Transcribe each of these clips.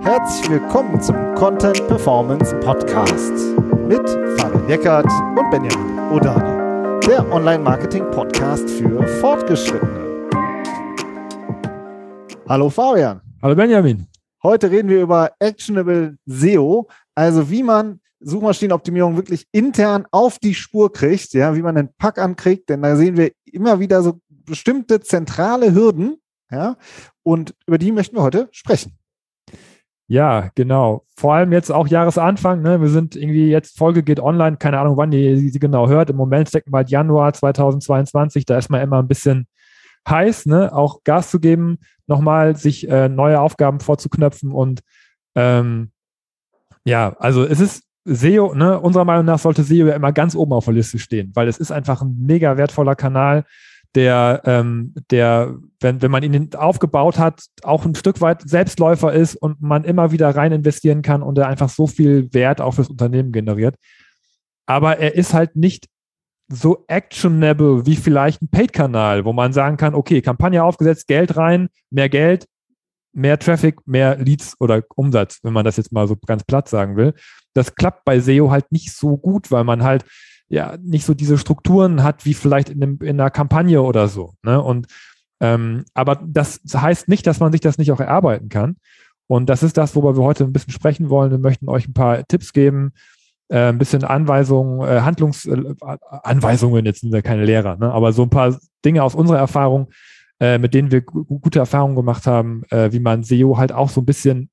Herzlich willkommen zum Content Performance Podcast mit Fabian Eckert und Benjamin Odani, der Online-Marketing-Podcast für Fortgeschrittene. Hallo Fabian. Hallo Benjamin. Heute reden wir über Actionable SEO, also wie man Suchmaschinenoptimierung wirklich intern auf die Spur kriegt, ja, wie man einen Pack ankriegt, denn da sehen wir immer wieder so bestimmte zentrale Hürden, ja, und über die möchten wir heute sprechen. Ja, genau. Vor allem jetzt auch Jahresanfang. Ne? Wir sind irgendwie jetzt, Folge geht online, keine Ahnung, wann ihr sie genau hört. Im Moment stecken wir halt Januar 2022. Da ist man immer ein bisschen heiß, ne? auch Gas zu geben, nochmal sich äh, neue Aufgaben vorzuknöpfen. Und ähm, ja, also es ist SEO, ne? unserer Meinung nach sollte SEO ja immer ganz oben auf der Liste stehen, weil es ist einfach ein mega wertvoller Kanal der, ähm, der wenn, wenn man ihn aufgebaut hat, auch ein Stück weit Selbstläufer ist und man immer wieder rein investieren kann und er einfach so viel Wert auch fürs Unternehmen generiert. Aber er ist halt nicht so actionable wie vielleicht ein Paid-Kanal, wo man sagen kann, okay, Kampagne aufgesetzt, Geld rein, mehr Geld, mehr Traffic, mehr Leads oder Umsatz, wenn man das jetzt mal so ganz platt sagen will. Das klappt bei SEO halt nicht so gut, weil man halt ja nicht so diese Strukturen hat wie vielleicht in, einem, in einer Kampagne oder so. Ne? Und ähm, aber das heißt nicht, dass man sich das nicht auch erarbeiten kann. Und das ist das, worüber wir heute ein bisschen sprechen wollen. Wir möchten euch ein paar Tipps geben, äh, ein bisschen Anweisungen, äh, Handlungs äh, jetzt sind wir keine Lehrer, ne? aber so ein paar Dinge aus unserer Erfahrung, äh, mit denen wir gute Erfahrungen gemacht haben, äh, wie man SEO halt auch so ein bisschen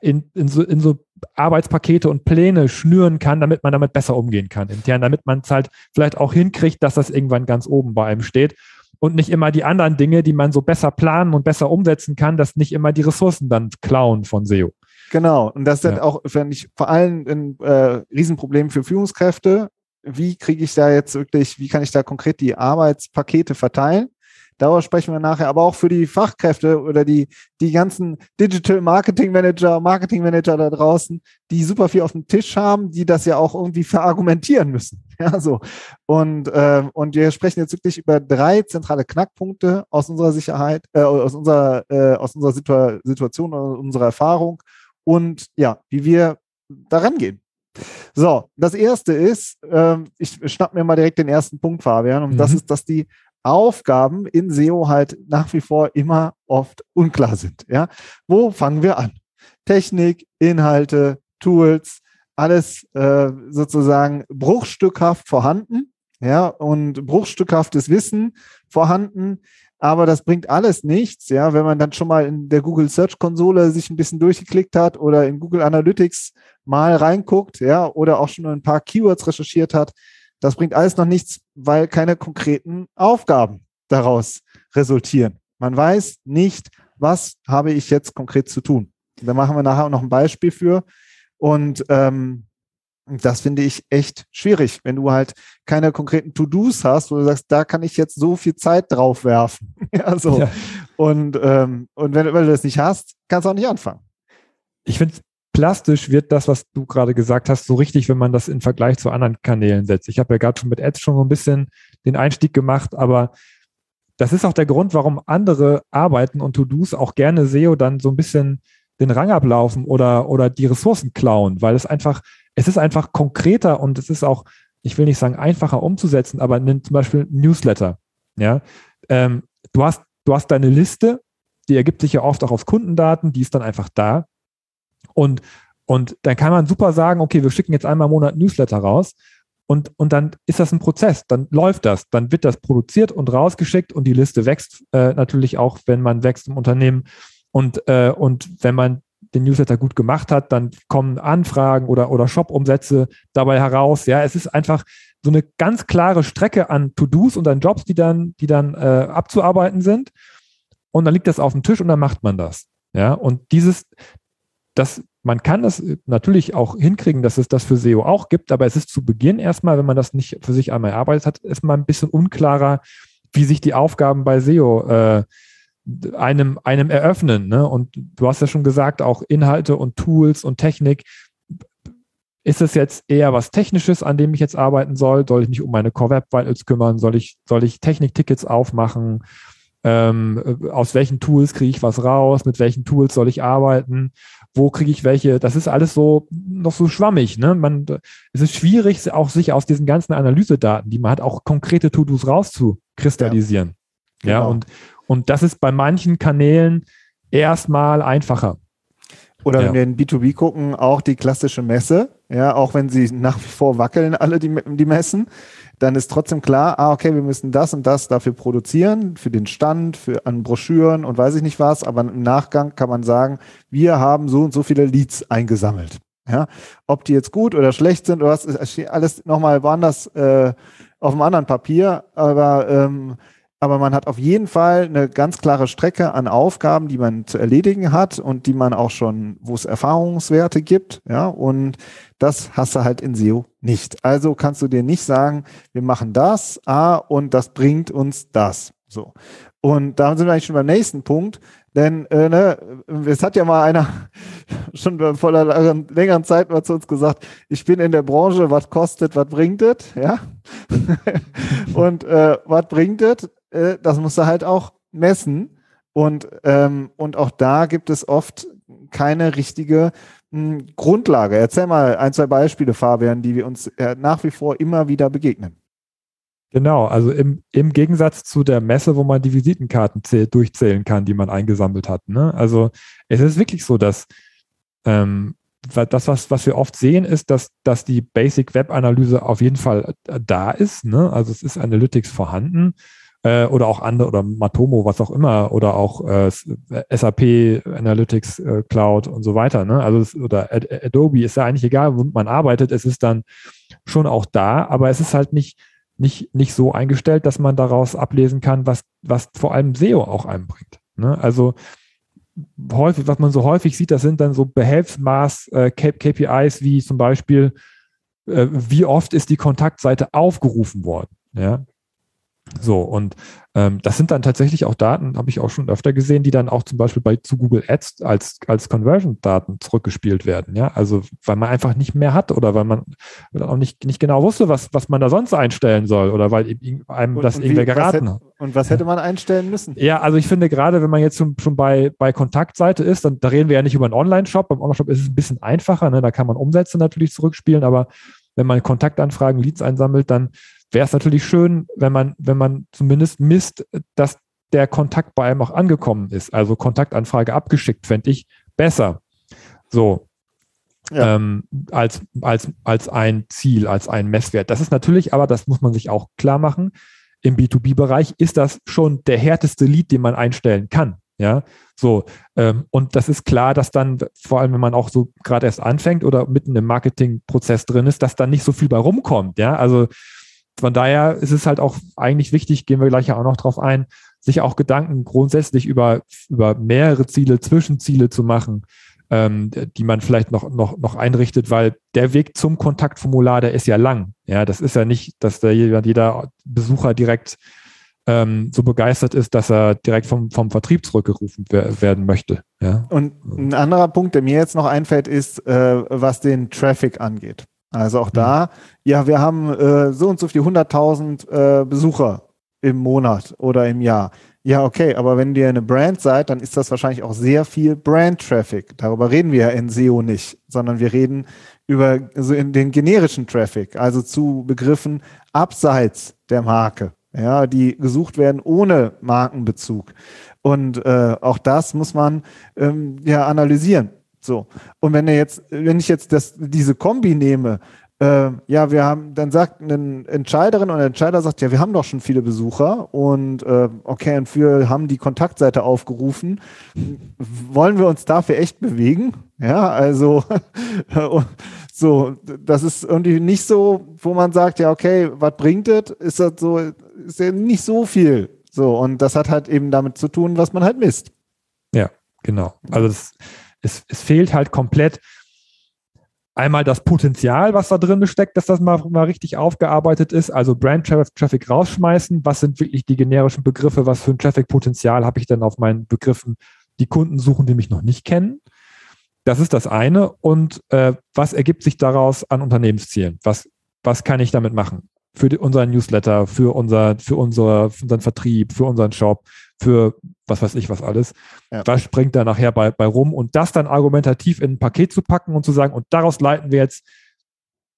in, in, so, in so Arbeitspakete und Pläne schnüren kann, damit man damit besser umgehen kann intern, damit man es halt vielleicht auch hinkriegt, dass das irgendwann ganz oben bei einem steht und nicht immer die anderen Dinge, die man so besser planen und besser umsetzen kann, dass nicht immer die Ressourcen dann klauen von SEO. Genau, und das ist ja. auch, wenn ich vor allem ein äh, Riesenproblem für Führungskräfte. Wie kriege ich da jetzt wirklich, wie kann ich da konkret die Arbeitspakete verteilen? Darüber sprechen wir nachher, aber auch für die Fachkräfte oder die, die ganzen Digital Marketing Manager, Marketing Manager da draußen, die super viel auf dem Tisch haben, die das ja auch irgendwie verargumentieren müssen. Ja, so. Und, äh, und wir sprechen jetzt wirklich über drei zentrale Knackpunkte aus unserer Sicherheit, äh, aus unserer, äh, aus unserer Situa Situation, aus unserer Erfahrung und ja, wie wir daran gehen. So, das erste ist, äh, ich schnapp mir mal direkt den ersten Punkt, Fabian, und mhm. das ist, dass die Aufgaben in SEO halt nach wie vor immer oft unklar sind. Ja, wo fangen wir an? Technik, Inhalte, Tools, alles äh, sozusagen bruchstückhaft vorhanden. Ja, und bruchstückhaftes Wissen vorhanden. Aber das bringt alles nichts, ja, wenn man dann schon mal in der Google Search Konsole sich ein bisschen durchgeklickt hat oder in Google Analytics mal reinguckt, ja, oder auch schon ein paar Keywords recherchiert hat, das bringt alles noch nichts, weil keine konkreten Aufgaben daraus resultieren. Man weiß nicht, was habe ich jetzt konkret zu tun. Da machen wir nachher noch ein Beispiel für. Und ähm, das finde ich echt schwierig, wenn du halt keine konkreten To-Dos hast, wo du sagst, da kann ich jetzt so viel Zeit drauf werfen. ja, so. Ja. Und, ähm, und wenn, wenn, du das nicht hast, kannst du auch nicht anfangen. Ich finde plastisch wird das, was du gerade gesagt hast, so richtig, wenn man das in Vergleich zu anderen Kanälen setzt. Ich habe ja gerade schon mit Ads schon so ein bisschen den Einstieg gemacht, aber das ist auch der Grund, warum andere Arbeiten und To-Dos auch gerne SEO dann so ein bisschen den Rang ablaufen oder, oder die Ressourcen klauen, weil es einfach, es ist einfach konkreter und es ist auch, ich will nicht sagen einfacher umzusetzen, aber nimm zum Beispiel Newsletter. Ja, ähm, du hast, du hast deine Liste, die ergibt sich ja oft auch aus Kundendaten, die ist dann einfach da. Und, und dann kann man super sagen, okay, wir schicken jetzt einmal im Monat Newsletter raus und, und dann ist das ein Prozess, dann läuft das, dann wird das produziert und rausgeschickt und die Liste wächst äh, natürlich auch, wenn man wächst im Unternehmen und, äh, und wenn man den Newsletter gut gemacht hat, dann kommen Anfragen oder, oder Shop-Umsätze dabei heraus. Ja, es ist einfach so eine ganz klare Strecke an To-Dos und an Jobs, die dann, die dann äh, abzuarbeiten sind. Und dann liegt das auf dem Tisch und dann macht man das. Ja, und dieses, das, man kann das natürlich auch hinkriegen, dass es das für SEO auch gibt, aber es ist zu Beginn erstmal, wenn man das nicht für sich einmal erarbeitet hat, erstmal ein bisschen unklarer, wie sich die Aufgaben bei SEO äh, einem, einem eröffnen. Ne? Und du hast ja schon gesagt, auch Inhalte und Tools und Technik. Ist es jetzt eher was Technisches, an dem ich jetzt arbeiten soll? Soll ich mich um meine Core Web Vitals kümmern? Soll ich, soll ich Techniktickets aufmachen? ähm, aus welchen Tools kriege ich was raus, mit welchen Tools soll ich arbeiten, wo kriege ich welche, das ist alles so noch so schwammig. Ne? Man, es ist schwierig, auch sich aus diesen ganzen Analysedaten, die man hat, auch konkrete To-Dos rauszukristallisieren. Ja, genau. ja und, und das ist bei manchen Kanälen erstmal einfacher. Oder ja. wenn wir in B2B gucken, auch die klassische Messe, ja, auch wenn sie nach wie vor wackeln, alle die, die Messen, dann ist trotzdem klar, ah, okay, wir müssen das und das dafür produzieren, für den Stand, für an Broschüren und weiß ich nicht was, aber im Nachgang kann man sagen, wir haben so und so viele Leads eingesammelt. Ja, ob die jetzt gut oder schlecht sind oder was, ist alles nochmal woanders äh, auf einem anderen Papier, aber ähm, aber man hat auf jeden Fall eine ganz klare Strecke an Aufgaben, die man zu erledigen hat und die man auch schon, wo es Erfahrungswerte gibt, ja, und das hast du halt in SEO nicht. Also kannst du dir nicht sagen, wir machen das, ah, und das bringt uns das. So. Und da sind wir eigentlich schon beim nächsten Punkt, denn äh, ne, es hat ja mal einer schon vor einer längeren Zeit mal zu uns gesagt, ich bin in der Branche, was kostet, was bringt es, ja? und äh, was bringt es? äh, das musst du halt auch messen. Und, ähm, und auch da gibt es oft keine richtige Grundlage. Erzähl mal ein, zwei Beispiele, Fabian, die wir uns äh, nach wie vor immer wieder begegnen. Genau, also im, im Gegensatz zu der Messe, wo man die Visitenkarten durchzählen kann, die man eingesammelt hat. Ne? Also es ist wirklich so, dass ähm, das, was, was wir oft sehen, ist, dass, dass die Basic Web Analyse auf jeden Fall äh, da ist. Ne? Also es ist Analytics vorhanden äh, oder auch andere oder Matomo, was auch immer, oder auch äh, SAP Analytics äh, Cloud und so weiter. Ne? Also es, oder Adobe ist ja eigentlich egal, womit man arbeitet, es ist dann schon auch da, aber es ist halt nicht, nicht, nicht so eingestellt, dass man daraus ablesen kann, was, was vor allem SEO auch einbringt. Ne? Also häufig, was man so häufig sieht, das sind dann so Behelfsmaß äh, KPIs wie zum Beispiel, äh, wie oft ist die Kontaktseite aufgerufen worden. Ja, so, und ähm, das sind dann tatsächlich auch Daten, habe ich auch schon öfter gesehen, die dann auch zum Beispiel bei zu Google Ads als, als Conversion-Daten zurückgespielt werden. Ja, also weil man einfach nicht mehr hat oder weil man auch nicht, nicht genau wusste, was, was man da sonst einstellen soll oder weil einem und, das und irgendwer wie, geraten hat. Und was hätte man einstellen müssen? Ja, also ich finde gerade, wenn man jetzt schon, schon bei, bei Kontaktseite ist, dann da reden wir ja nicht über einen Online-Shop. Beim Online-Shop ist es ein bisschen einfacher, ne? da kann man Umsätze natürlich zurückspielen, aber wenn man Kontaktanfragen, Leads einsammelt, dann wäre es natürlich schön, wenn man, wenn man zumindest misst, dass der Kontakt bei einem auch angekommen ist. Also Kontaktanfrage abgeschickt, fände ich besser. So. Ja. Ähm, als, als, als ein Ziel, als ein Messwert. Das ist natürlich, aber das muss man sich auch klar machen, im B2B-Bereich ist das schon der härteste Lead, den man einstellen kann. Ja, so. Ähm, und das ist klar, dass dann, vor allem wenn man auch so gerade erst anfängt oder mitten im Marketingprozess drin ist, dass dann nicht so viel bei rumkommt. Ja, also von daher ist es halt auch eigentlich wichtig, gehen wir gleich ja auch noch drauf ein, sich auch Gedanken grundsätzlich über, über mehrere Ziele, Zwischenziele zu machen, ähm, die man vielleicht noch, noch, noch einrichtet, weil der Weg zum Kontaktformular, der ist ja lang. Ja, das ist ja nicht, dass da jeder, jeder Besucher direkt ähm, so begeistert ist, dass er direkt vom, vom Vertrieb zurückgerufen werden möchte. Ja. Und ein anderer Punkt, der mir jetzt noch einfällt, ist, äh, was den Traffic angeht. Also auch da, mhm. ja, wir haben äh, so und so viele 100.000 äh, Besucher im Monat oder im Jahr. Ja, okay, aber wenn ihr eine Brand seid, dann ist das wahrscheinlich auch sehr viel Brand-Traffic. Darüber reden wir ja in SEO nicht, sondern wir reden über so in den generischen Traffic, also zu Begriffen abseits der Marke, ja, die gesucht werden ohne Markenbezug. Und äh, auch das muss man ähm, ja analysieren. So. Und wenn er jetzt, wenn ich jetzt das, diese Kombi nehme, äh, ja, wir haben, dann sagt eine Entscheiderin oder Entscheider sagt, ja, wir haben doch schon viele Besucher und äh, okay, und wir haben die Kontaktseite aufgerufen. Wollen wir uns dafür echt bewegen? Ja, also so, das ist irgendwie nicht so, wo man sagt, ja, okay, was bringt das? Ist das so, ist ja nicht so viel. So, und das hat halt eben damit zu tun, was man halt misst. Ja, genau. Also das es, es fehlt halt komplett einmal das Potenzial, was da drin steckt, dass das mal, mal richtig aufgearbeitet ist, also Brand Traffic rausschmeißen, was sind wirklich die generischen Begriffe, was für ein Traffic-Potenzial habe ich denn auf meinen Begriffen, die Kunden suchen, die mich noch nicht kennen. Das ist das eine. Und äh, was ergibt sich daraus an Unternehmenszielen? Was, was kann ich damit machen? für unseren Newsletter, für, unser, für, unsere, für unseren Vertrieb, für unseren Shop, für was weiß ich was alles. Ja. Was springt da nachher bei, bei rum? Und das dann argumentativ in ein Paket zu packen und zu sagen, und daraus leiten wir jetzt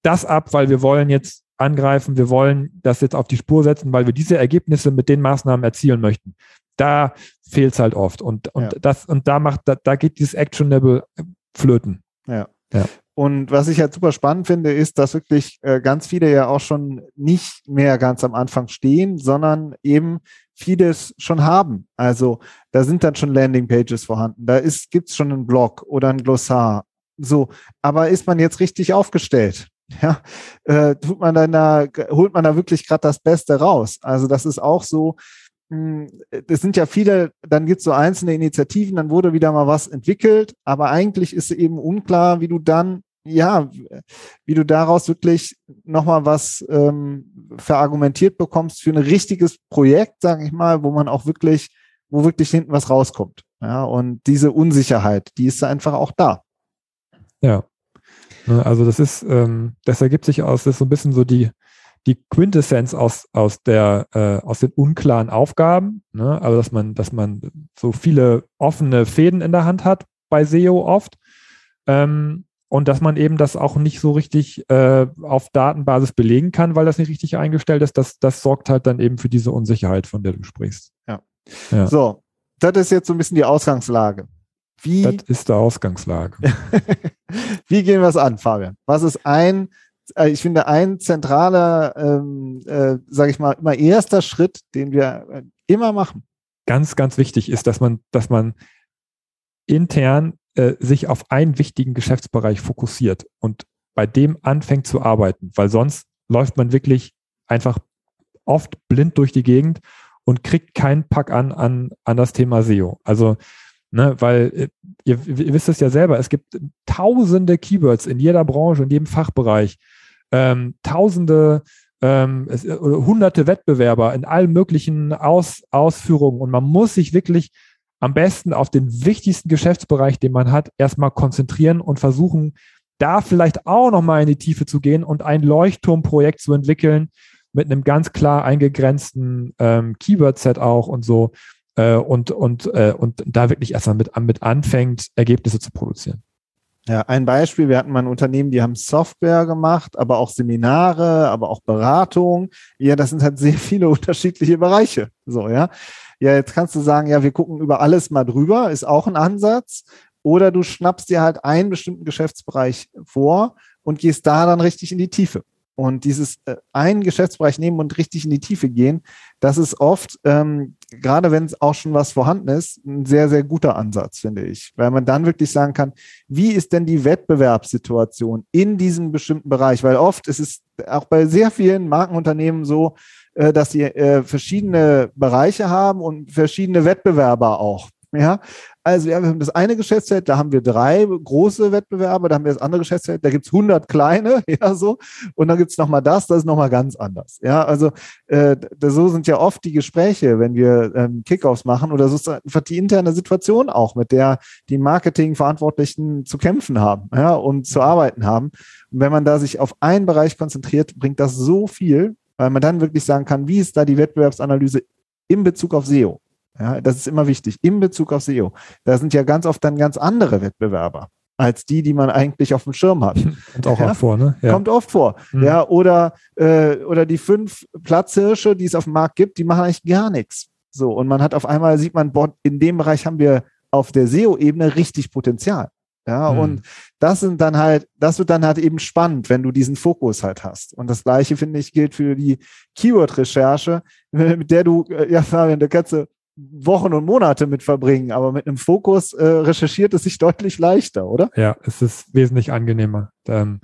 das ab, weil wir wollen jetzt angreifen, wir wollen das jetzt auf die Spur setzen, weil wir diese Ergebnisse mit den Maßnahmen erzielen möchten. Da fehlt es halt oft. Und, und ja. das, und da macht, da, da geht dieses Actionable flöten. Ja. ja. Und was ich halt super spannend finde, ist, dass wirklich äh, ganz viele ja auch schon nicht mehr ganz am Anfang stehen, sondern eben vieles schon haben. Also da sind dann schon Landingpages vorhanden, da ist, gibt's schon einen Blog oder ein Glossar. So, aber ist man jetzt richtig aufgestellt? Ja, äh, tut man da, holt man da wirklich gerade das Beste raus? Also das ist auch so, es sind ja viele, dann gibt es so einzelne Initiativen, dann wurde wieder mal was entwickelt, aber eigentlich ist eben unklar, wie du dann, ja, wie du daraus wirklich nochmal was ähm, verargumentiert bekommst für ein richtiges Projekt, sage ich mal, wo man auch wirklich, wo wirklich hinten was rauskommt. Ja, und diese Unsicherheit, die ist einfach auch da. Ja. Ne, also das ist, ähm, das ergibt sich aus, das ist so ein bisschen so die, die Quintessenz aus, aus, der, äh, aus den unklaren Aufgaben. Ne? Also, dass man, dass man so viele offene Fäden in der Hand hat bei SEO oft. Ähm, und dass man eben das auch nicht so richtig äh, auf Datenbasis belegen kann, weil das nicht richtig eingestellt ist, das, das sorgt halt dann eben für diese Unsicherheit, von der du sprichst. Ja. ja. So, das ist jetzt so ein bisschen die Ausgangslage. Wie, das ist die Ausgangslage. Wie gehen wir es an, Fabian? Was ist ein ich finde, ein zentraler, ähm, äh, sage ich mal, immer erster Schritt, den wir äh, immer machen. Ganz, ganz wichtig ist, dass man, dass man intern äh, sich auf einen wichtigen Geschäftsbereich fokussiert und bei dem anfängt zu arbeiten, weil sonst läuft man wirklich einfach oft blind durch die Gegend und kriegt keinen Pack an, an, an das Thema SEO. Also, ne, weil äh, ihr, ihr wisst es ja selber, es gibt tausende Keywords in jeder Branche, in jedem Fachbereich. Ähm, tausende ähm, es, hunderte Wettbewerber in allen möglichen Aus, Ausführungen. Und man muss sich wirklich am besten auf den wichtigsten Geschäftsbereich, den man hat, erstmal konzentrieren und versuchen, da vielleicht auch nochmal in die Tiefe zu gehen und ein Leuchtturmprojekt zu entwickeln mit einem ganz klar eingegrenzten ähm, Keyword-Set auch und so äh, und, und, äh, und da wirklich erstmal mit, mit anfängt, Ergebnisse zu produzieren. Ja, ein Beispiel, wir hatten mal ein Unternehmen, die haben Software gemacht, aber auch Seminare, aber auch Beratung. Ja, das sind halt sehr viele unterschiedliche Bereiche. So, ja. Ja, jetzt kannst du sagen, ja, wir gucken über alles mal drüber, ist auch ein Ansatz. Oder du schnappst dir halt einen bestimmten Geschäftsbereich vor und gehst da dann richtig in die Tiefe. Und dieses äh, einen Geschäftsbereich nehmen und richtig in die Tiefe gehen, das ist oft, ähm, gerade wenn es auch schon was vorhanden ist, ein sehr, sehr guter Ansatz, finde ich. Weil man dann wirklich sagen kann, wie ist denn die Wettbewerbssituation in diesem bestimmten Bereich? Weil oft ist es auch bei sehr vielen Markenunternehmen so, äh, dass sie äh, verschiedene Bereiche haben und verschiedene Wettbewerber auch. Ja, also ja, wir haben das eine Geschäftsfeld, da haben wir drei große Wettbewerber, da haben wir das andere Geschäftsfeld, da gibt's 100 kleine, ja so, und dann gibt's nochmal das, das ist nochmal ganz anders. Ja, also äh, so sind ja oft die Gespräche, wenn wir ähm, Kickoffs machen oder so ist einfach die interne Situation auch, mit der die Marketingverantwortlichen zu kämpfen haben ja, und zu arbeiten haben. Und wenn man da sich auf einen Bereich konzentriert, bringt das so viel, weil man dann wirklich sagen kann, wie ist da die Wettbewerbsanalyse in Bezug auf SEO? Ja, das ist immer wichtig. In Bezug auf SEO. Da sind ja ganz oft dann ganz andere Wettbewerber als die, die man eigentlich auf dem Schirm hat. Kommt auch ja? oft vor, ne? Ja. Kommt oft vor. Mhm. Ja, oder, äh, oder die fünf Platzhirsche, die es auf dem Markt gibt, die machen eigentlich gar nichts. So, und man hat auf einmal, sieht man, boah, in dem Bereich haben wir auf der SEO-Ebene richtig Potenzial. Ja, mhm. und das sind dann halt, das wird dann halt eben spannend, wenn du diesen Fokus halt hast. Und das Gleiche, finde ich, gilt für die Keyword-Recherche, mit der du, äh, ja, Fabian, da kannst du Wochen und Monate mit verbringen, aber mit einem Fokus äh, recherchiert es sich deutlich leichter, oder? Ja, es ist wesentlich angenehmer. Ähm,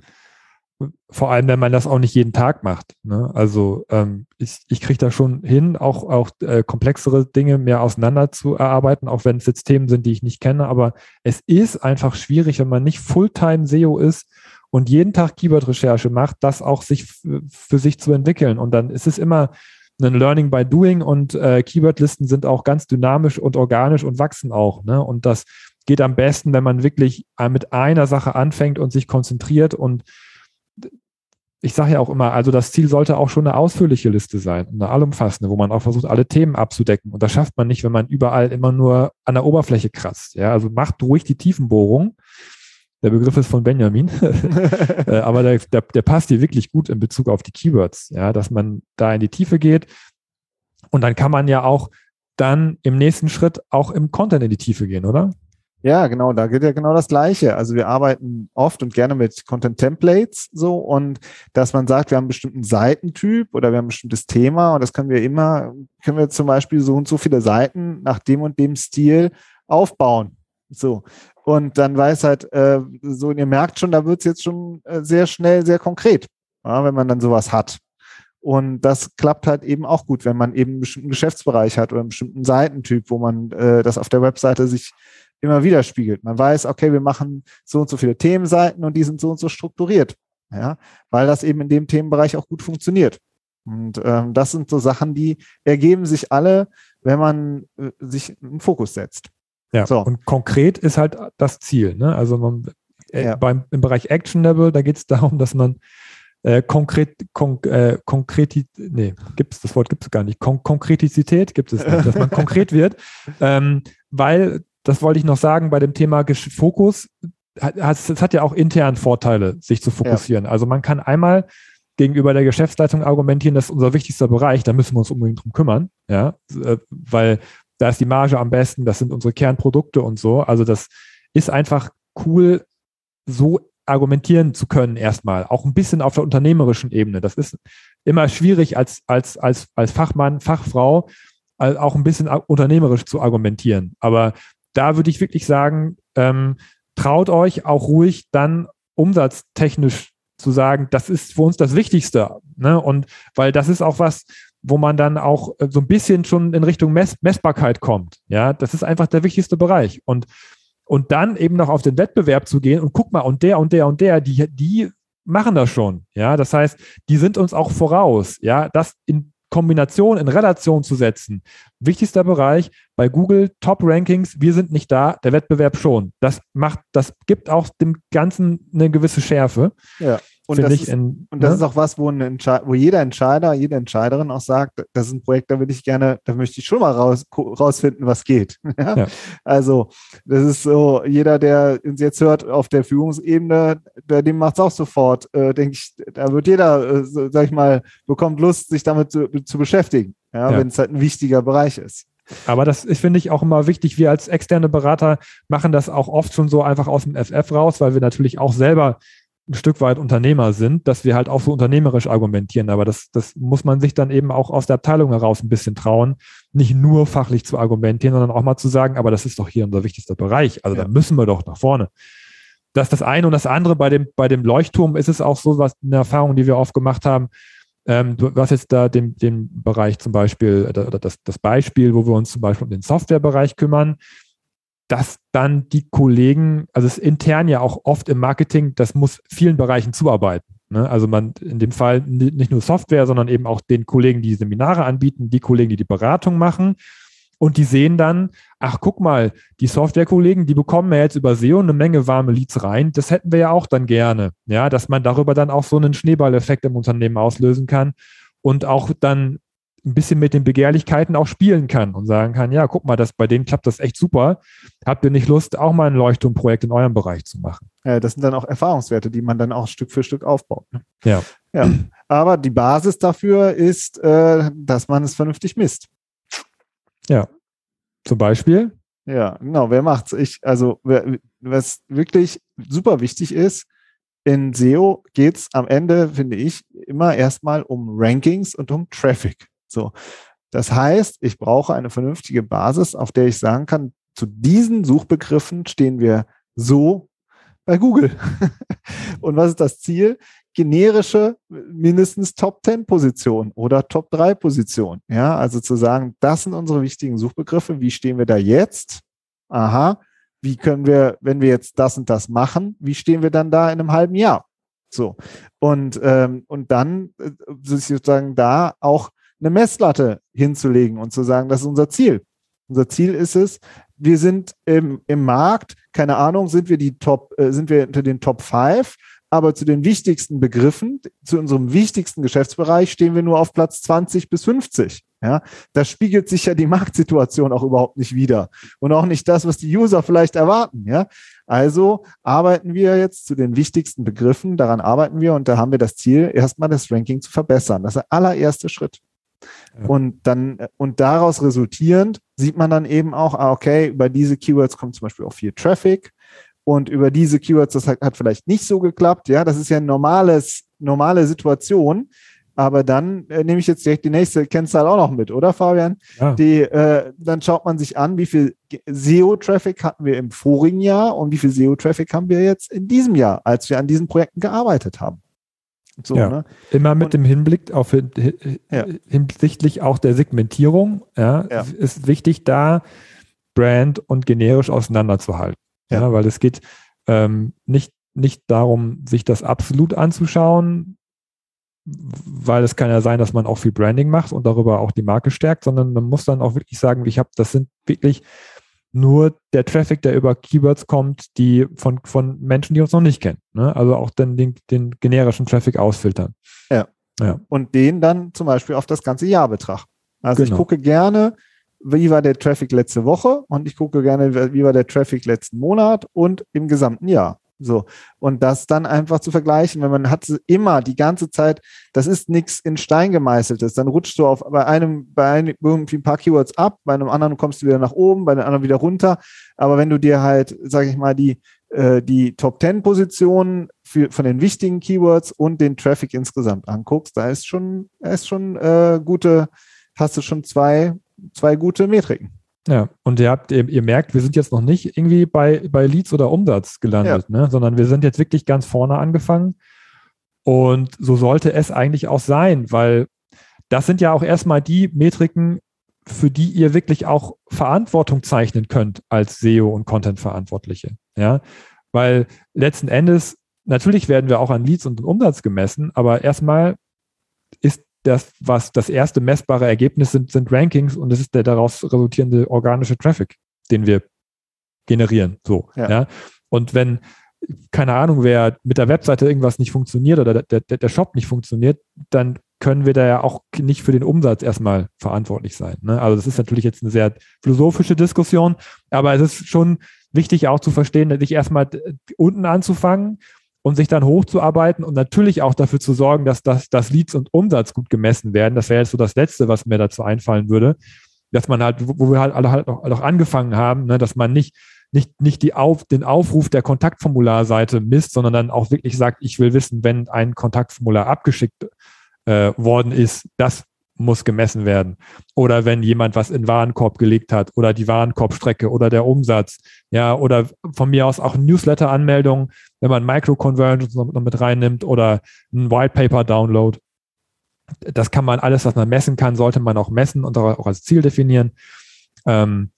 vor allem, wenn man das auch nicht jeden Tag macht. Ne? Also ähm, ich, ich kriege da schon hin, auch, auch äh, komplexere Dinge mehr auseinander zu erarbeiten, auch wenn es jetzt Themen sind, die ich nicht kenne. Aber es ist einfach schwierig, wenn man nicht Fulltime SEO ist und jeden Tag Keyword-Recherche macht, das auch sich für sich zu entwickeln. Und dann ist es immer ein Learning by Doing und äh, Keywordlisten sind auch ganz dynamisch und organisch und wachsen auch. Ne? Und das geht am besten, wenn man wirklich äh, mit einer Sache anfängt und sich konzentriert und ich sage ja auch immer, also das Ziel sollte auch schon eine ausführliche Liste sein, eine allumfassende, wo man auch versucht, alle Themen abzudecken. Und das schafft man nicht, wenn man überall immer nur an der Oberfläche kratzt. Ja, also macht ruhig die Tiefenbohrung. Der Begriff ist von Benjamin, äh, aber der, der, der passt hier wirklich gut in Bezug auf die Keywords, ja, dass man da in die Tiefe geht. Und dann kann man ja auch dann im nächsten Schritt auch im Content in die Tiefe gehen, oder? Ja, genau, da geht ja genau das Gleiche. Also wir arbeiten oft und gerne mit Content Templates so und dass man sagt, wir haben einen bestimmten Seitentyp oder wir haben ein bestimmtes Thema und das können wir immer, können wir zum Beispiel so und so viele Seiten nach dem und dem Stil aufbauen. So. Und dann weiß halt, äh, so, und ihr merkt schon, da wird es jetzt schon äh, sehr schnell, sehr konkret, ja, wenn man dann sowas hat. Und das klappt halt eben auch gut, wenn man eben einen bestimmten Geschäftsbereich hat oder einen bestimmten Seitentyp, wo man äh, das auf der Webseite sich immer wieder spiegelt. Man weiß, okay, wir machen so und so viele Themenseiten und die sind so und so strukturiert. Ja, weil das eben in dem Themenbereich auch gut funktioniert. Und ähm, das sind so Sachen, die ergeben sich alle, wenn man äh, sich einen Fokus setzt. Ja, so. und konkret ist halt das Ziel. Ne? Also man, äh, ja. beim, im Bereich Actionable, da geht es darum, dass man äh, konkret, kon äh, konkreti, nee, gibt's, das Wort gibt es gar nicht. Kon Konkretizität gibt es nicht, dass man konkret wird, ähm, weil das wollte ich noch sagen, bei dem Thema Fokus, es hat ja auch intern Vorteile, sich zu fokussieren. Ja. Also man kann einmal gegenüber der Geschäftsleitung argumentieren, das ist unser wichtigster Bereich, da müssen wir uns unbedingt drum kümmern, ja, äh, weil da ist die Marge am besten, das sind unsere Kernprodukte und so. Also das ist einfach cool, so argumentieren zu können erstmal, auch ein bisschen auf der unternehmerischen Ebene. Das ist immer schwierig als, als, als, als Fachmann, Fachfrau, auch ein bisschen unternehmerisch zu argumentieren. Aber da würde ich wirklich sagen, ähm, traut euch auch ruhig dann umsatztechnisch zu sagen, das ist für uns das Wichtigste. Ne? Und weil das ist auch was, wo man dann auch äh, so ein bisschen schon in Richtung Mess Messbarkeit kommt. Ja, das ist einfach der wichtigste Bereich. Und, und dann eben noch auf den Wettbewerb zu gehen und guck mal, und der und der und der, die, die machen das schon. Ja, das heißt, die sind uns auch voraus. Ja, das in Kombination, in Relation zu setzen. Wichtigster Bereich bei Google Top Rankings. Wir sind nicht da, der Wettbewerb schon. Das macht, das gibt auch dem Ganzen eine gewisse Schärfe. Ja. Und, das ist, in, und das ne? ist auch was, wo, wo, jeder Entscheider, jede Entscheiderin auch sagt, das ist ein Projekt, da will ich gerne, da möchte ich schon mal raus, rausfinden, was geht. ja? Ja. Also, das ist so, jeder, der uns jetzt hört auf der Führungsebene, bei dem macht es auch sofort, äh, denke ich, da wird jeder, äh, sag ich mal, bekommt Lust, sich damit zu, zu beschäftigen, ja, ja. wenn es halt ein wichtiger Bereich ist. Aber das ist, finde ich, auch immer wichtig. Wir als externe Berater machen das auch oft schon so einfach aus dem FF raus, weil wir natürlich auch selber ein Stück weit Unternehmer sind, dass wir halt auch so unternehmerisch argumentieren. Aber das, das muss man sich dann eben auch aus der Abteilung heraus ein bisschen trauen, nicht nur fachlich zu argumentieren, sondern auch mal zu sagen, aber das ist doch hier unser wichtigster Bereich. Also ja. da müssen wir doch nach vorne. Das ist das eine und das andere bei dem, bei dem Leuchtturm ist es auch so, was eine Erfahrung, die wir oft gemacht haben. Ähm, du hast jetzt da den, den Bereich zum Beispiel, oder das, das Beispiel, wo wir uns zum Beispiel um den Softwarebereich kümmern dass dann die Kollegen, also es ist intern ja auch oft im Marketing, das muss vielen Bereichen zuarbeiten. Ne? Also man in dem Fall nicht nur Software, sondern eben auch den Kollegen, die Seminare anbieten, die Kollegen, die die Beratung machen. Und die sehen dann, ach guck mal, die Softwarekollegen, die bekommen ja jetzt über SEO eine Menge warme Leads rein. Das hätten wir ja auch dann gerne. Ja, dass man darüber dann auch so einen Schneeballeffekt im Unternehmen auslösen kann und auch dann ein bisschen mit den Begehrlichkeiten auch spielen kann und sagen kann, ja, guck mal, das, bei denen klappt das echt super. Habt ihr nicht Lust, auch mal ein Leuchtturmprojekt in eurem Bereich zu machen? Ja, das sind dann auch Erfahrungswerte, die man dann auch Stück für Stück aufbaut. Ne? Ja. ja. Aber die Basis dafür ist, äh, dass man es vernünftig misst. Ja. Zum Beispiel? Ja, genau. Wer macht's? Ich, also, was wirklich super wichtig ist, in SEO geht es am Ende, finde ich, immer erstmal um Rankings und um Traffic. So. Das heißt, ich brauche eine vernünftige Basis, auf der ich sagen kann, zu diesen Suchbegriffen stehen wir so bei Google. Und was ist das Ziel? Generische mindestens Top 10 Position oder Top 3 Position. Ja, also zu sagen, das sind unsere wichtigen Suchbegriffe. Wie stehen wir da jetzt? Aha. Wie können wir, wenn wir jetzt das und das machen, wie stehen wir dann da in einem halben Jahr? So. Und, ähm, und dann äh, sozusagen da auch eine Messlatte hinzulegen und zu sagen, das ist unser Ziel. Unser Ziel ist es, wir sind im, im Markt, keine Ahnung, sind wir die Top, äh, sind wir unter den Top 5 aber zu den wichtigsten Begriffen, zu unserem wichtigsten Geschäftsbereich stehen wir nur auf Platz 20 bis 50. Ja, da spiegelt sich ja die Marktsituation auch überhaupt nicht wieder und auch nicht das, was die User vielleicht erwarten. Ja, also arbeiten wir jetzt zu den wichtigsten Begriffen. Daran arbeiten wir und da haben wir das Ziel, erstmal das Ranking zu verbessern. Das ist der allererste Schritt. Ja. Und dann, und daraus resultierend sieht man dann eben auch, ah, okay, über diese Keywords kommt zum Beispiel auch viel Traffic und über diese Keywords, das hat, hat vielleicht nicht so geklappt. Ja, das ist ja eine normales, normale Situation. Aber dann äh, nehme ich jetzt direkt die nächste Kennzahl auch noch mit, oder Fabian? Ja. Die, äh, dann schaut man sich an, wie viel SEO-Traffic hatten wir im vorigen Jahr und wie viel SEO-Traffic haben wir jetzt in diesem Jahr, als wir an diesen Projekten gearbeitet haben. So, ja. ne? Immer mit und, dem Hinblick auf ja. hinsichtlich auch der Segmentierung, ja, ja, ist wichtig, da Brand und generisch auseinanderzuhalten. Ja, weil es geht ähm, nicht, nicht darum, sich das absolut anzuschauen, weil es kann ja sein, dass man auch viel Branding macht und darüber auch die Marke stärkt, sondern man muss dann auch wirklich sagen, ich habe, das sind wirklich nur der Traffic, der über Keywords kommt, die von, von Menschen, die uns noch nicht kennen. Ne? Also auch dann den, den generischen Traffic ausfiltern. Ja. ja. Und den dann zum Beispiel auf das ganze Jahr betrachten. Also genau. ich gucke gerne, wie war der Traffic letzte Woche und ich gucke gerne, wie war der Traffic letzten Monat und im gesamten Jahr. So. Und das dann einfach zu vergleichen, wenn man hat immer die ganze Zeit, das ist nichts in Stein gemeißeltes, dann rutschst du auf bei einem, bei einem irgendwie ein paar Keywords ab, bei einem anderen kommst du wieder nach oben, bei einem anderen wieder runter. Aber wenn du dir halt, sage ich mal, die, äh, die Top 10 Positionen für, von den wichtigen Keywords und den Traffic insgesamt anguckst, da ist schon, da ist schon äh, gute, hast du schon zwei, zwei gute Metriken. Ja, und ihr habt, ihr, ihr, merkt, wir sind jetzt noch nicht irgendwie bei, bei Leads oder Umsatz gelandet, ja. ne? sondern wir sind jetzt wirklich ganz vorne angefangen. Und so sollte es eigentlich auch sein, weil das sind ja auch erstmal die Metriken, für die ihr wirklich auch Verantwortung zeichnen könnt als SEO und Content-Verantwortliche. Ja, weil letzten Endes, natürlich werden wir auch an Leads und Umsatz gemessen, aber erstmal das, was das erste messbare Ergebnis sind, sind Rankings und das ist der daraus resultierende organische Traffic, den wir generieren. So, ja. ja. Und wenn, keine Ahnung, wer mit der Webseite irgendwas nicht funktioniert oder der, der, der Shop nicht funktioniert, dann können wir da ja auch nicht für den Umsatz erstmal verantwortlich sein. Ne? Also das ist natürlich jetzt eine sehr philosophische Diskussion, aber es ist schon wichtig auch zu verstehen, sich erstmal unten anzufangen und sich dann hochzuarbeiten und natürlich auch dafür zu sorgen, dass das, das Leads und Umsatz gut gemessen werden. Das wäre jetzt so das Letzte, was mir dazu einfallen würde, dass man halt, wo wir halt alle halt auch, auch angefangen haben, ne, dass man nicht nicht, nicht die Auf, den Aufruf der Kontaktformularseite misst, sondern dann auch wirklich sagt, ich will wissen, wenn ein Kontaktformular abgeschickt äh, worden ist, das muss gemessen werden. Oder wenn jemand was in Warenkorb gelegt hat oder die Warenkorbstrecke oder der Umsatz, ja, oder von mir aus auch Newsletter-Anmeldungen, wenn man Micro-Conversions noch mit reinnimmt oder ein White Paper-Download. Das kann man alles, was man messen kann, sollte man auch messen und auch als Ziel definieren. Ähm,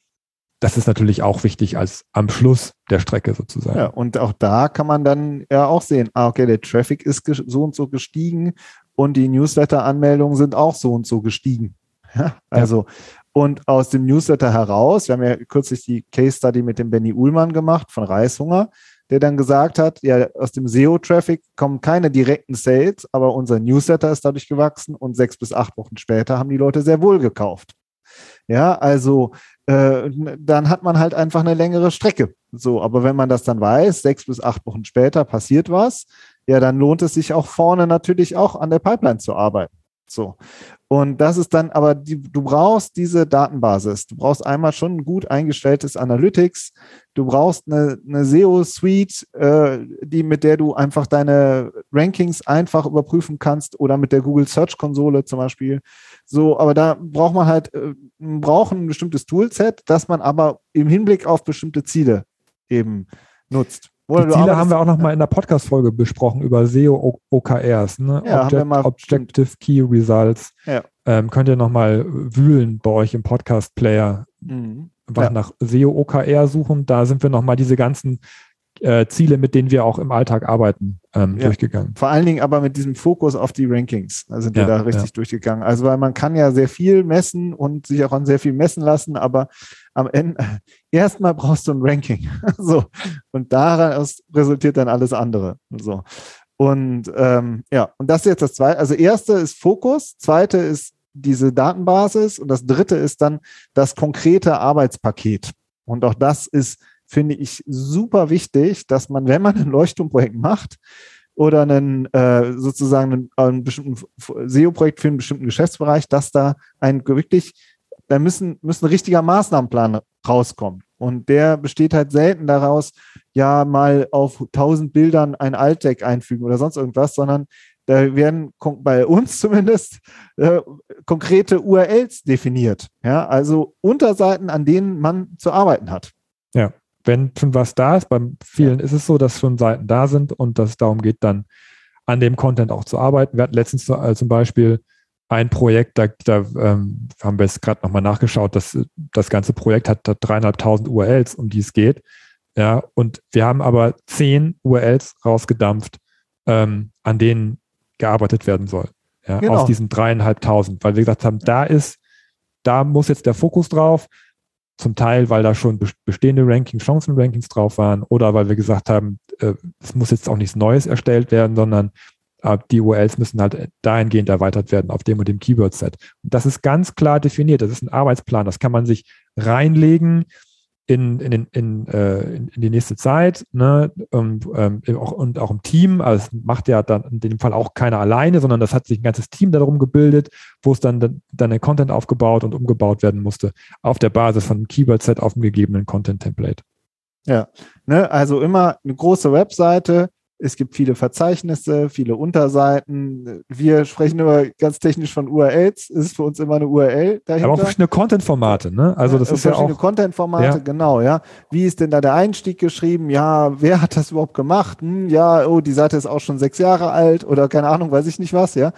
das ist natürlich auch wichtig als am Schluss der Strecke sozusagen. Ja, und auch da kann man dann ja auch sehen, ah, okay, der Traffic ist so und so gestiegen und die Newsletter-Anmeldungen sind auch so und so gestiegen. Ja, also, ja. und aus dem Newsletter heraus, wir haben ja kürzlich die Case Study mit dem Benny Uhlmann gemacht von Reishunger, der dann gesagt hat, ja, aus dem SEO-Traffic kommen keine direkten Sales, aber unser Newsletter ist dadurch gewachsen und sechs bis acht Wochen später haben die Leute sehr wohl gekauft. Ja, also äh, dann hat man halt einfach eine längere Strecke. So, aber wenn man das dann weiß, sechs bis acht Wochen später passiert was, ja, dann lohnt es sich auch vorne natürlich auch an der Pipeline zu arbeiten. So. Und das ist dann, aber die, du brauchst diese Datenbasis. Du brauchst einmal schon ein gut eingestelltes Analytics. Du brauchst eine, eine SEO-Suite, äh, die, mit der du einfach deine Rankings einfach überprüfen kannst oder mit der Google Search Konsole zum Beispiel. So, aber da braucht man halt, äh, braucht ein bestimmtes Toolset, das man aber im Hinblick auf bestimmte Ziele eben nutzt. Oder die Ziele haben wir auch noch mal in der Podcast-Folge besprochen über SEO-OKRs, ne? ja, Object, mal, Objective Key Results. Ja. Ähm, könnt ihr noch mal wühlen bei euch im Podcast-Player. Mhm. ja. nach SEO-OKR suchen. Da sind wir noch mal diese ganzen äh, Ziele, mit denen wir auch im Alltag arbeiten, ähm, ja. durchgegangen. Vor allen Dingen aber mit diesem Fokus auf die Rankings da sind wir da richtig durchgegangen. Also weil man kann ja sehr viel messen und sich auch an sehr viel messen lassen, aber am Ende, erstmal brauchst du ein Ranking. so. Und daraus resultiert dann alles andere. So. Und ähm, ja, und das ist jetzt das zweite. Also erste ist Fokus, zweite ist diese Datenbasis und das dritte ist dann das konkrete Arbeitspaket. Und auch das ist, finde ich, super wichtig, dass man, wenn man ein Leuchtturmprojekt macht oder einen äh, sozusagen einen, einen SEO-Projekt für einen bestimmten Geschäftsbereich, dass da ein wirklich, da müssen, müssen ein richtiger Maßnahmenplan rauskommen. Und der besteht halt selten daraus, ja, mal auf 1000 Bildern ein Altdeck einfügen oder sonst irgendwas, sondern da werden bei uns zumindest äh, konkrete URLs definiert. Ja, also Unterseiten, an denen man zu arbeiten hat. Ja, wenn schon was da ist, bei vielen ist es so, dass schon Seiten da sind und dass es darum geht, dann an dem Content auch zu arbeiten. Wir hatten letztens äh, zum Beispiel ein Projekt, da, da ähm, haben wir jetzt gerade nochmal nachgeschaut, dass das ganze Projekt hat, dreieinhalbtausend URLs, um die es geht. Ja, und wir haben aber zehn URLs rausgedampft, ähm, an denen gearbeitet werden soll. Ja, genau. Aus diesen dreieinhalbtausend, weil wir gesagt haben, da ist, da muss jetzt der Fokus drauf. Zum Teil, weil da schon bestehende Rankings, Chancen-Rankings drauf waren oder weil wir gesagt haben, äh, es muss jetzt auch nichts Neues erstellt werden, sondern die URLs müssen halt dahingehend erweitert werden auf dem und dem Keyword-Set. Und das ist ganz klar definiert. Das ist ein Arbeitsplan. Das kann man sich reinlegen in, in, in, in, äh, in, die nächste Zeit ne? und, ähm, auch, und auch im Team. Also es macht ja dann in dem Fall auch keiner alleine, sondern das hat sich ein ganzes Team darum gebildet, wo es dann, dann, dann der Content aufgebaut und umgebaut werden musste auf der Basis von einem Keyword-Set auf dem gegebenen Content-Template. Ja, ne? also immer eine große Webseite, es gibt viele Verzeichnisse, viele Unterseiten. Wir sprechen immer ganz technisch von URLs. Es ist für uns immer eine URL dahinter. Aber auch verschiedene Content-Formate, ne? Also das ja, ist ja auch verschiedene Content-Formate, ja. genau, ja. Wie ist denn da der Einstieg geschrieben? Ja, wer hat das überhaupt gemacht? Hm, ja, oh, die Seite ist auch schon sechs Jahre alt oder keine Ahnung, weiß ich nicht was, ja.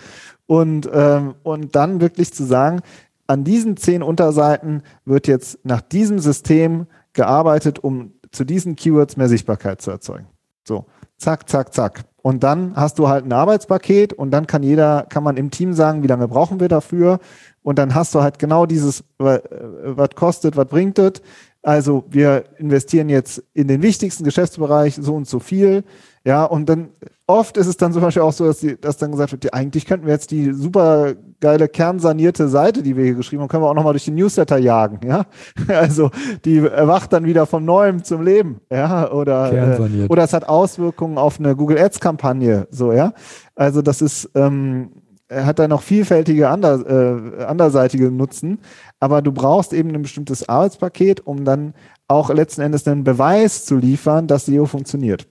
Und ähm, und dann wirklich zu sagen, an diesen zehn Unterseiten wird jetzt nach diesem System gearbeitet, um zu diesen Keywords mehr Sichtbarkeit zu erzeugen. So zack, zack, zack. Und dann hast du halt ein Arbeitspaket und dann kann jeder, kann man im Team sagen, wie lange brauchen wir dafür. Und dann hast du halt genau dieses, äh, was kostet, was bringt es. Also wir investieren jetzt in den wichtigsten Geschäftsbereich so und so viel. Ja, und dann oft ist es dann zum Beispiel auch so, dass, die, dass dann gesagt wird, ja, eigentlich könnten wir jetzt die super geile kernsanierte Seite, die wir hier geschrieben haben, können wir auch nochmal durch den Newsletter jagen, ja. Also die erwacht dann wieder vom Neuem zum Leben, ja, oder, äh, oder es hat Auswirkungen auf eine Google Ads Kampagne, so, ja. Also das ist, ähm, hat da noch vielfältige ander, äh, anderseitige Nutzen, aber du brauchst eben ein bestimmtes Arbeitspaket, um dann auch letzten Endes einen Beweis zu liefern, dass SEO funktioniert.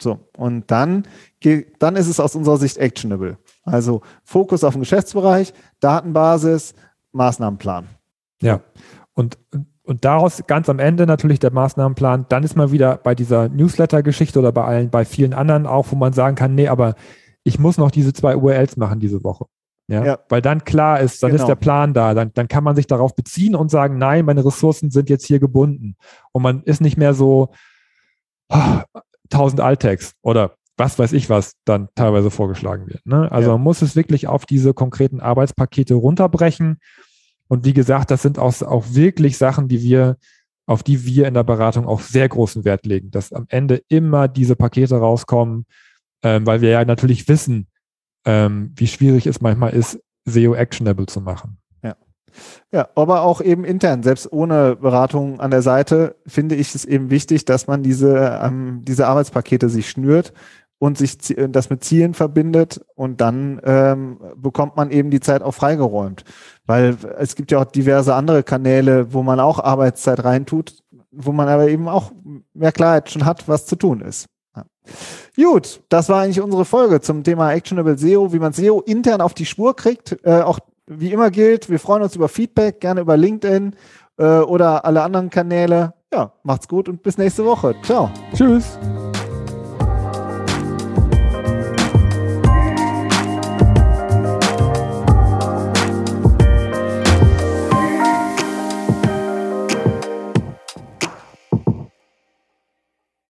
So, und dann, dann ist es aus unserer Sicht actionable. Also Fokus auf den Geschäftsbereich, Datenbasis, Maßnahmenplan. Ja, und, und daraus ganz am Ende natürlich der Maßnahmenplan. Dann ist man wieder bei dieser Newsletter-Geschichte oder bei allen, bei vielen anderen auch, wo man sagen kann, nee, aber ich muss noch diese zwei URLs machen diese Woche. Ja, ja. Weil dann klar ist, dann genau. ist der Plan da, dann, dann kann man sich darauf beziehen und sagen, nein, meine Ressourcen sind jetzt hier gebunden. Und man ist nicht mehr so, 1000 Alttext oder was weiß ich, was dann teilweise vorgeschlagen wird. Ne? Also ja. man muss es wirklich auf diese konkreten Arbeitspakete runterbrechen. Und wie gesagt, das sind auch, auch wirklich Sachen, die wir, auf die wir in der Beratung auch sehr großen Wert legen, dass am Ende immer diese Pakete rauskommen, ähm, weil wir ja natürlich wissen, ähm, wie schwierig es manchmal ist, SEO actionable zu machen. Ja, aber auch eben intern, selbst ohne Beratung an der Seite, finde ich es eben wichtig, dass man diese, ähm, diese Arbeitspakete sich schnürt und sich das mit Zielen verbindet und dann ähm, bekommt man eben die Zeit auch freigeräumt. Weil es gibt ja auch diverse andere Kanäle, wo man auch Arbeitszeit reintut, wo man aber eben auch mehr Klarheit schon hat, was zu tun ist. Ja. Gut, das war eigentlich unsere Folge zum Thema Actionable SEO, wie man SEO intern auf die Spur kriegt. Äh, auch wie immer gilt, wir freuen uns über Feedback, gerne über LinkedIn äh, oder alle anderen Kanäle. Ja, macht's gut und bis nächste Woche. Ciao. Tschüss.